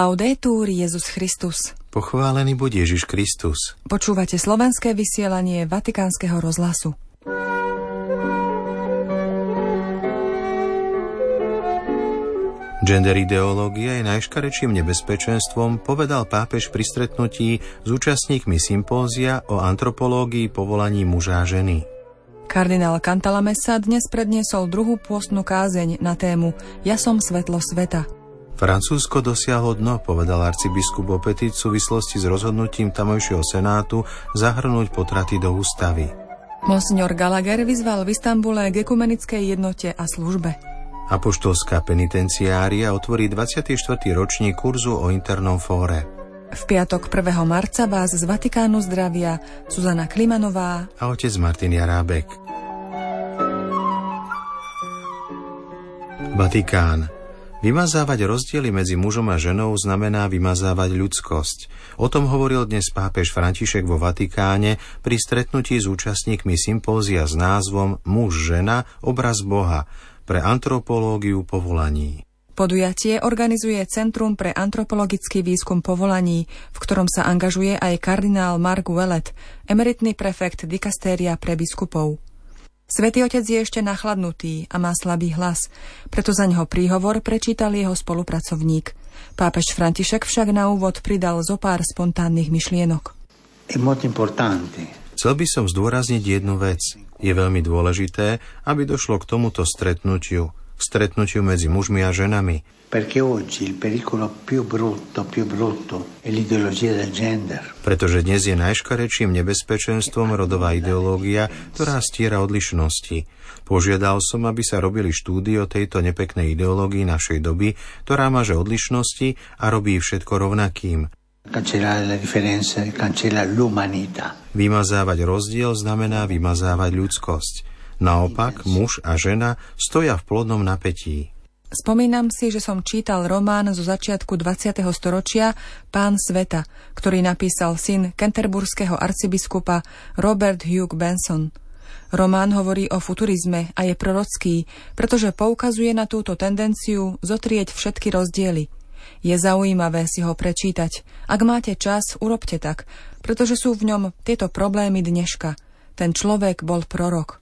Laudetur Jezus Christus. Pochválený buď Ježiš Kristus. Počúvate slovenské vysielanie Vatikánskeho rozhlasu. Gender ideológia je najškarečším nebezpečenstvom, povedal pápež pri stretnutí s účastníkmi sympózia o antropológii povolaní muža a ženy. Kardinál Cantalamessa dnes predniesol druhú pôstnu kázeň na tému Ja som svetlo sveta – Francúzsko dosiahlo dno, povedal arcibiskup Opetit v súvislosti s rozhodnutím tamojšieho senátu zahrnúť potraty do ústavy. Monsignor Gallagher vyzval v Istambule k ekumenickej jednote a službe. Apoštolská penitenciária otvorí 24. ročník kurzu o internom fóre. V piatok 1. marca vás z Vatikánu zdravia Zuzana Klimanová a otec Martin Jarábek. Vatikán. Vymazávať rozdiely medzi mužom a ženou znamená vymazávať ľudskosť. O tom hovoril dnes pápež František vo Vatikáne pri stretnutí s účastníkmi sympózia s názvom Muž-žena, obraz Boha pre antropológiu povolaní. Podujatie organizuje Centrum pre antropologický výskum povolaní, v ktorom sa angažuje aj kardinál Mark Wellet, emeritný prefekt dikastéria pre biskupov. Svetý otec je ešte nachladnutý a má slabý hlas, preto za neho príhovor prečítal jeho spolupracovník. Pápež František však na úvod pridal zo pár spontánnych myšlienok. Chcel by som zdôrazniť jednu vec. Je veľmi dôležité, aby došlo k tomuto stretnutiu, stretnutiu medzi mužmi a ženami. Pretože dnes je najškarečším nebezpečenstvom rodová ideológia, ktorá stiera odlišnosti. Požiadal som, aby sa robili štúdie o tejto nepeknej ideológii našej doby, ktorá máže odlišnosti a robí všetko rovnakým. Vymazávať rozdiel znamená vymazávať ľudskosť. Naopak, muž a žena stoja v plodnom napätí. Spomínam si, že som čítal román zo začiatku 20. storočia Pán sveta, ktorý napísal syn kenterburského arcibiskupa Robert Hugh Benson. Román hovorí o futurizme a je prorocký, pretože poukazuje na túto tendenciu zotrieť všetky rozdiely. Je zaujímavé si ho prečítať. Ak máte čas, urobte tak, pretože sú v ňom tieto problémy dneška. Ten človek bol prorok.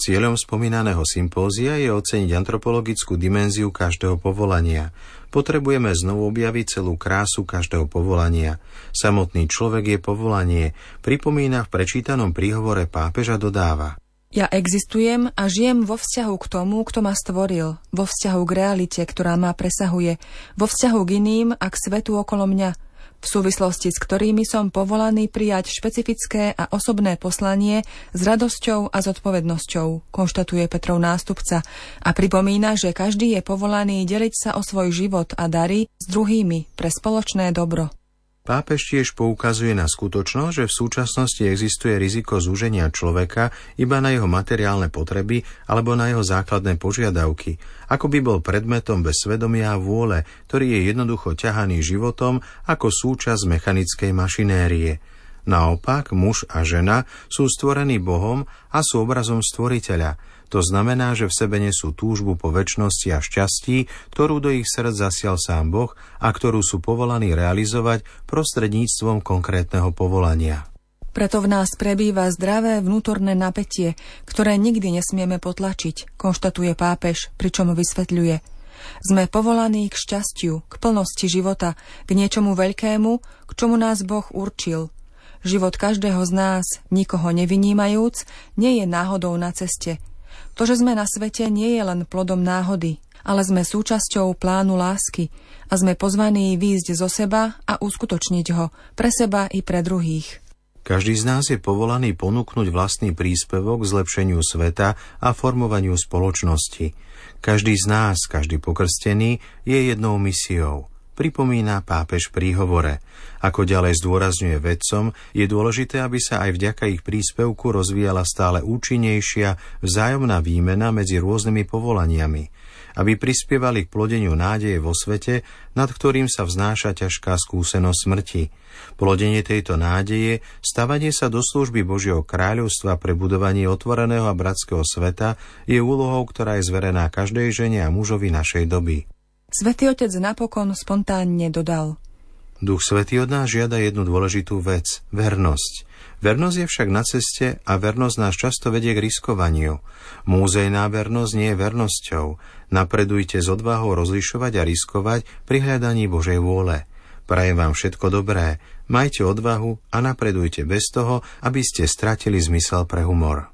Cieľom spomínaného sympózia je oceniť antropologickú dimenziu každého povolania. Potrebujeme znovu objaviť celú krásu každého povolania. Samotný človek je povolanie, pripomína v prečítanom príhovore pápeža dodáva. Ja existujem a žijem vo vzťahu k tomu, kto ma stvoril, vo vzťahu k realite, ktorá ma presahuje, vo vzťahu k iným a k svetu okolo mňa – v súvislosti s ktorými som povolaný prijať špecifické a osobné poslanie s radosťou a zodpovednosťou, konštatuje Petrov nástupca a pripomína, že každý je povolaný deliť sa o svoj život a dary s druhými pre spoločné dobro. Pápež tiež poukazuje na skutočnosť, že v súčasnosti existuje riziko zúženia človeka iba na jeho materiálne potreby alebo na jeho základné požiadavky, ako by bol predmetom bez svedomia a vôle, ktorý je jednoducho ťahaný životom ako súčasť mechanickej mašinérie. Naopak, muž a žena sú stvorení Bohom a sú obrazom stvoriteľa, to znamená, že v sebe nesú túžbu po väčšnosti a šťastí, ktorú do ich srdc zasial sám Boh a ktorú sú povolaní realizovať prostredníctvom konkrétneho povolania. Preto v nás prebýva zdravé vnútorné napätie, ktoré nikdy nesmieme potlačiť, konštatuje pápež, pričom vysvetľuje. Sme povolaní k šťastiu, k plnosti života, k niečomu veľkému, k čomu nás Boh určil. Život každého z nás, nikoho nevinímajúc, nie je náhodou na ceste, to, že sme na svete, nie je len plodom náhody, ale sme súčasťou plánu lásky a sme pozvaní výjsť zo seba a uskutočniť ho pre seba i pre druhých. Každý z nás je povolaný ponúknuť vlastný príspevok k zlepšeniu sveta a formovaniu spoločnosti. Každý z nás, každý pokrstený, je jednou misiou pripomína pápež pri hovore. Ako ďalej zdôrazňuje vedcom, je dôležité, aby sa aj vďaka ich príspevku rozvíjala stále účinnejšia vzájomná výmena medzi rôznymi povolaniami, aby prispievali k plodeniu nádeje vo svete, nad ktorým sa vznáša ťažká skúsenosť smrti. Plodenie tejto nádeje, stavanie sa do služby Božieho kráľovstva pre budovanie otvoreného a bratského sveta je úlohou, ktorá je zverená každej žene a mužovi našej doby. Svetý otec napokon spontánne dodal. Duch Svetý od nás žiada jednu dôležitú vec – vernosť. Vernosť je však na ceste a vernosť nás často vedie k riskovaniu. Múzejná vernosť nie je vernosťou. Napredujte s odvahou rozlišovať a riskovať pri hľadaní Božej vôle. Prajem vám všetko dobré, majte odvahu a napredujte bez toho, aby ste stratili zmysel pre humor.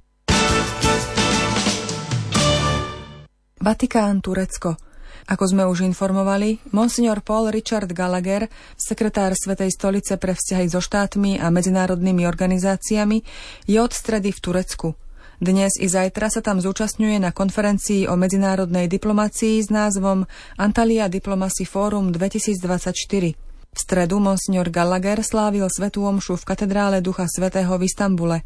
Vatikán, Turecko – ako sme už informovali, monsignor Paul Richard Gallagher, sekretár Svetej stolice pre vzťahy so štátmi a medzinárodnými organizáciami, je od stredy v Turecku. Dnes i zajtra sa tam zúčastňuje na konferencii o medzinárodnej diplomácii s názvom Antalya Diplomacy Forum 2024. V stredu monsignor Gallagher slávil svetú omšu v katedrále Ducha Svetého v Istambule.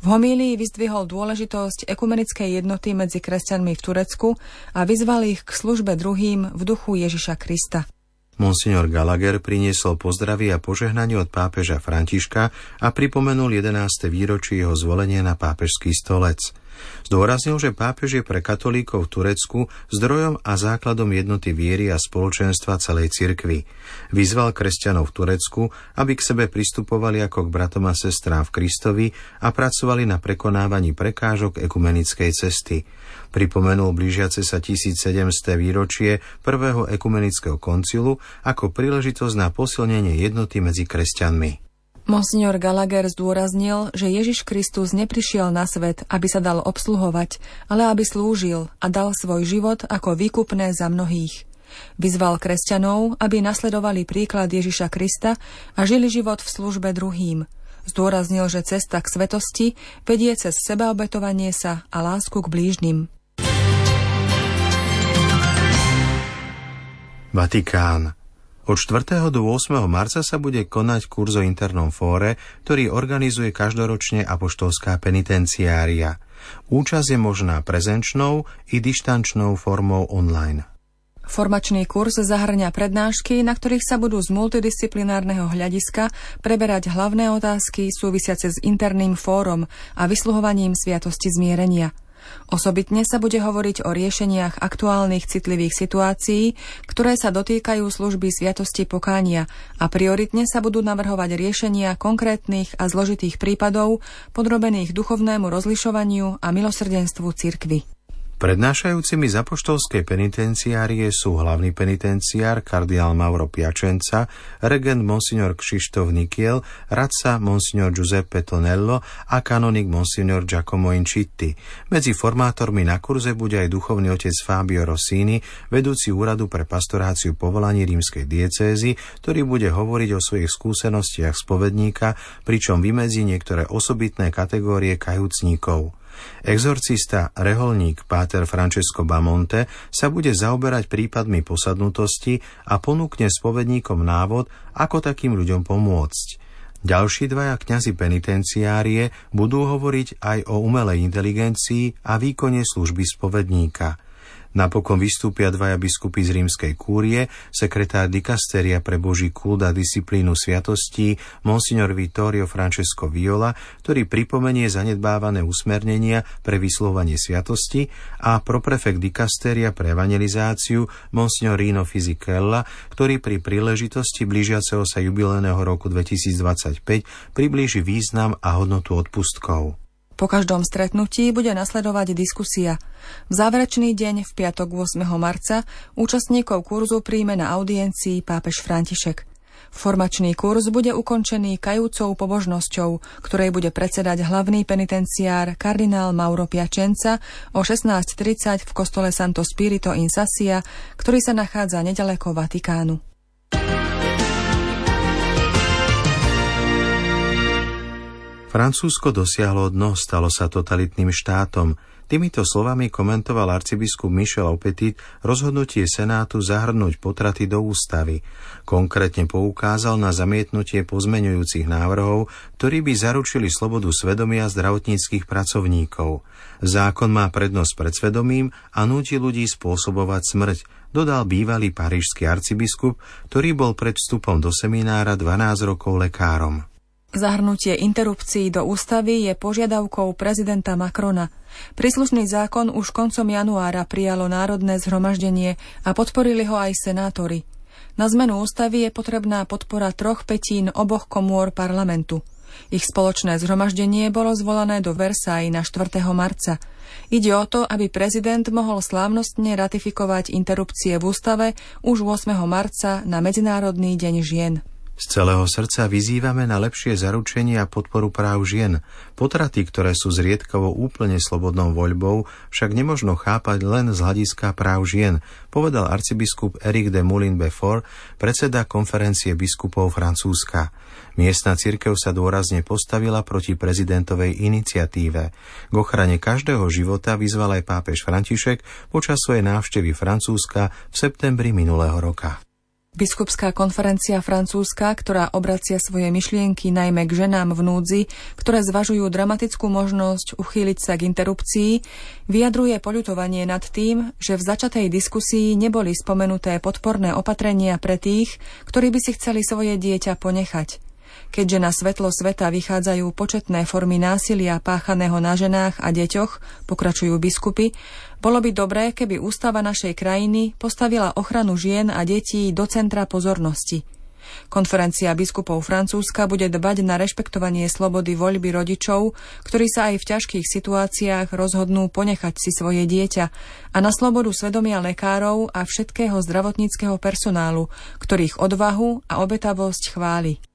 V homílii vyzdvihol dôležitosť ekumenickej jednoty medzi kresťanmi v Turecku a vyzval ich k službe druhým v duchu Ježiša Krista. Monsignor Gallagher priniesol pozdravy a požehnanie od pápeža Františka a pripomenul 11. výročie jeho zvolenia na pápežský stolec – Zdôraznil, že pápež je pre katolíkov v Turecku zdrojom a základom jednoty viery a spoločenstva celej cirkvy. Vyzval kresťanov v Turecku, aby k sebe pristupovali ako k bratom a sestrám v Kristovi a pracovali na prekonávaní prekážok ekumenickej cesty. Pripomenul blížiace sa 1700. výročie prvého ekumenického koncilu ako príležitosť na posilnenie jednoty medzi kresťanmi. Monsignor Gallagher zdôraznil, že Ježiš Kristus neprišiel na svet, aby sa dal obsluhovať, ale aby slúžil a dal svoj život ako výkupné za mnohých. Vyzval kresťanov, aby nasledovali príklad Ježiša Krista a žili život v službe druhým. Zdôraznil, že cesta k svetosti vedie cez sebaobetovanie sa a lásku k blížnym. Vatikán. Od 4. do 8. marca sa bude konať kurz o internom fóre, ktorý organizuje každoročne Apoštolská penitenciária. Účasť je možná prezenčnou i dištančnou formou online. Formačný kurz zahrňa prednášky, na ktorých sa budú z multidisciplinárneho hľadiska preberať hlavné otázky súvisiace s interným fórom a vysluhovaním sviatosti zmierenia – Osobitne sa bude hovoriť o riešeniach aktuálnych citlivých situácií, ktoré sa dotýkajú služby Sviatosti pokánia a prioritne sa budú navrhovať riešenia konkrétnych a zložitých prípadov podrobených duchovnému rozlišovaniu a milosrdenstvu cirkvy. Prednášajúcimi z apoštolskej penitenciárie sú hlavný penitenciár kardiál Mauro Piačenca, regent monsignor Kšištof Nikiel, radca monsignor Giuseppe Tonello a kanonik monsignor Giacomo Incitti. Medzi formátormi na kurze bude aj duchovný otec Fabio Rossini, vedúci úradu pre pastoráciu povolaní rímskej diecézy, ktorý bude hovoriť o svojich skúsenostiach spovedníka, pričom vymedzí niektoré osobitné kategórie kajúcníkov. Exorcista, reholník Páter Francesco Bamonte sa bude zaoberať prípadmi posadnutosti a ponúkne spovedníkom návod, ako takým ľuďom pomôcť. Ďalší dvaja kňazi penitenciárie budú hovoriť aj o umelej inteligencii a výkone služby spovedníka – Napokon vystúpia dvaja biskupy z rímskej kúrie, sekretár dikasteria pre Boží kult a disciplínu sviatostí, monsignor Vittorio Francesco Viola, ktorý pripomenie zanedbávané usmernenia pre vyslovanie sviatosti a proprefekt dikasteria pre evangelizáciu, monsignor Rino Fisichella, ktorý pri príležitosti blížiaceho sa jubilejného roku 2025 priblíži význam a hodnotu odpustkov. Po každom stretnutí bude nasledovať diskusia. V záverečný deň v piatok 8. marca účastníkov kurzu príjme na audiencii pápež František. Formačný kurz bude ukončený kajúcou pobožnosťou, ktorej bude predsedať hlavný penitenciár kardinál Mauro Piačenca o 16.30 v kostole Santo Spirito in Sassia, ktorý sa nachádza nedaleko Vatikánu. Francúzsko dosiahlo dno, stalo sa totalitným štátom. Týmito slovami komentoval arcibiskup Michel Opetit rozhodnutie Senátu zahrnúť potraty do ústavy. Konkrétne poukázal na zamietnutie pozmeňujúcich návrhov, ktorí by zaručili slobodu svedomia zdravotníckých pracovníkov. Zákon má prednosť pred svedomím a núti ľudí spôsobovať smrť, dodal bývalý parížský arcibiskup, ktorý bol pred vstupom do seminára 12 rokov lekárom. Zahrnutie interrupcií do ústavy je požiadavkou prezidenta Macrona. Príslušný zákon už koncom januára prijalo Národné zhromaždenie a podporili ho aj senátori. Na zmenu ústavy je potrebná podpora troch petín oboch komôr parlamentu. Ich spoločné zhromaždenie bolo zvolané do Versailles na 4. marca. Ide o to, aby prezident mohol slávnostne ratifikovať interrupcie v ústave už 8. marca na Medzinárodný deň žien. Z celého srdca vyzývame na lepšie zaručenie a podporu práv žien. Potraty, ktoré sú zriedkavo úplne slobodnou voľbou, však nemožno chápať len z hľadiska práv žien, povedal arcibiskup Eric de Moulin Beaufort, predseda konferencie biskupov Francúzska. Miestna cirkev sa dôrazne postavila proti prezidentovej iniciatíve. K ochrane každého života vyzval aj pápež František počas svojej návštevy Francúzska v septembri minulého roka. Biskupská konferencia francúzska, ktorá obracia svoje myšlienky najmä k ženám v núdzi, ktoré zvažujú dramatickú možnosť uchýliť sa k interrupcii, vyjadruje poľutovanie nad tým, že v začatej diskusii neboli spomenuté podporné opatrenia pre tých, ktorí by si chceli svoje dieťa ponechať. Keďže na svetlo sveta vychádzajú početné formy násilia páchaného na ženách a deťoch, pokračujú biskupy, bolo by dobré, keby ústava našej krajiny postavila ochranu žien a detí do centra pozornosti. Konferencia biskupov Francúzska bude dbať na rešpektovanie slobody voľby rodičov, ktorí sa aj v ťažkých situáciách rozhodnú ponechať si svoje dieťa a na slobodu svedomia lekárov a všetkého zdravotníckého personálu, ktorých odvahu a obetavosť chváli.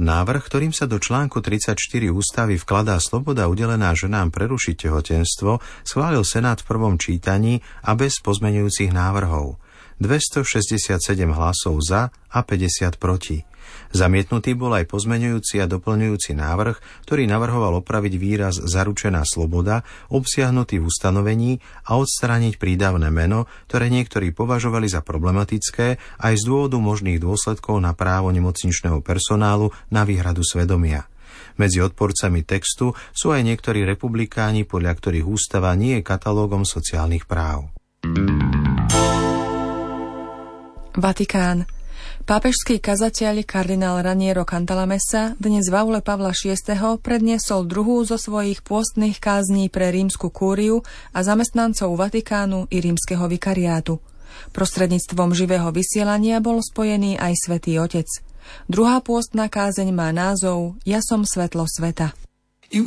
Návrh, ktorým sa do článku 34 ústavy vkladá sloboda udelená ženám prerušiť tehotenstvo, schválil Senát v prvom čítaní a bez pozmenujúcich návrhov. 267 hlasov za a 50 proti. Zamietnutý bol aj pozmenujúci a doplňujúci návrh, ktorý navrhoval opraviť výraz zaručená sloboda, obsiahnutý v ustanovení a odstrániť prídavné meno, ktoré niektorí považovali za problematické aj z dôvodu možných dôsledkov na právo nemocničného personálu na výhradu svedomia. Medzi odporcami textu sú aj niektorí republikáni, podľa ktorých ústava nie je katalógom sociálnych práv. Vatikán. Pápežský kazateľ kardinál Raniero Cantalamessa dnes v aule Pavla VI. predniesol druhú zo svojich pôstnych kázní pre rímsku kúriu a zamestnancov Vatikánu i rímskeho vikariátu. Prostredníctvom živého vysielania bol spojený aj svätý Otec. Druhá pôstna kázeň má názov Ja som svetlo sveta. V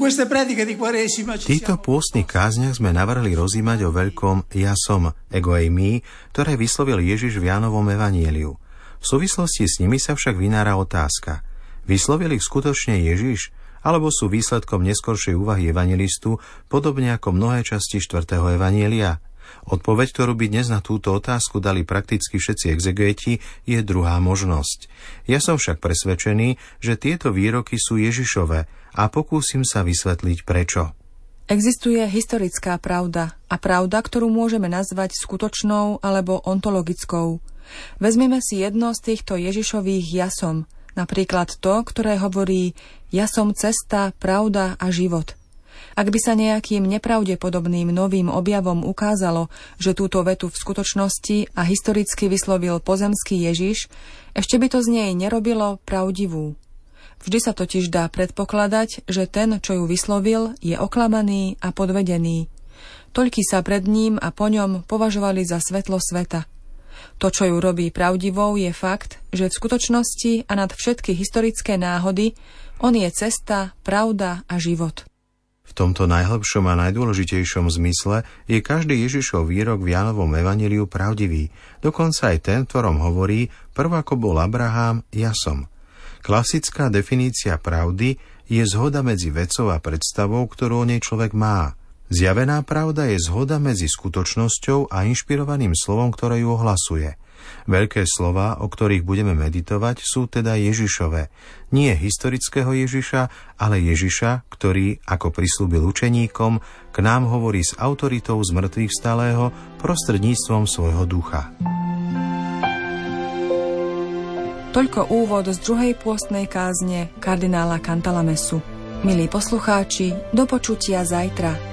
týchto pôstnych kázniach sme navrhli rozímať o veľkom Ja som, ego aj my, ktoré vyslovil Ježiš v Jánovom evanieliu. V súvislosti s nimi sa však vynára otázka. Vyslovil ich skutočne Ježiš, alebo sú výsledkom neskoršej úvahy evangelistu, podobne ako mnohé časti 4. evanielia? Odpoveď, ktorú by dnes na túto otázku dali prakticky všetci exegeti, je druhá možnosť. Ja som však presvedčený, že tieto výroky sú Ježišové a pokúsim sa vysvetliť prečo. Existuje historická pravda a pravda, ktorú môžeme nazvať skutočnou alebo ontologickou. Vezmeme si jedno z týchto Ježišových jasom, napríklad to, ktoré hovorí Ja som cesta, pravda a život. Ak by sa nejakým nepravdepodobným novým objavom ukázalo, že túto vetu v skutočnosti a historicky vyslovil pozemský Ježiš, ešte by to z nej nerobilo pravdivú. Vždy sa totiž dá predpokladať, že ten, čo ju vyslovil, je oklamaný a podvedený. Toľky sa pred ním a po ňom považovali za svetlo sveta. To, čo ju robí pravdivou, je fakt, že v skutočnosti a nad všetky historické náhody on je cesta, pravda a život. V tomto najhlbšom a najdôležitejšom zmysle je každý Ježišov výrok v Jánovom evaneliu pravdivý, dokonca aj ten, ktorom hovorí, prv ako bol Abraham, ja som. Klasická definícia pravdy je zhoda medzi vecou a predstavou, ktorú o nej človek má – Zjavená pravda je zhoda medzi skutočnosťou a inšpirovaným slovom, ktoré ju ohlasuje. Veľké slova, o ktorých budeme meditovať, sú teda Ježišové. Nie historického Ježiša, ale Ježiša, ktorý, ako prislúbil učeníkom, k nám hovorí s autoritou z mŕtvych stalého prostredníctvom svojho ducha. Toľko úvod z druhej pôstnej kázne kardinála Cantalamesu. Milí poslucháči, do počutia zajtra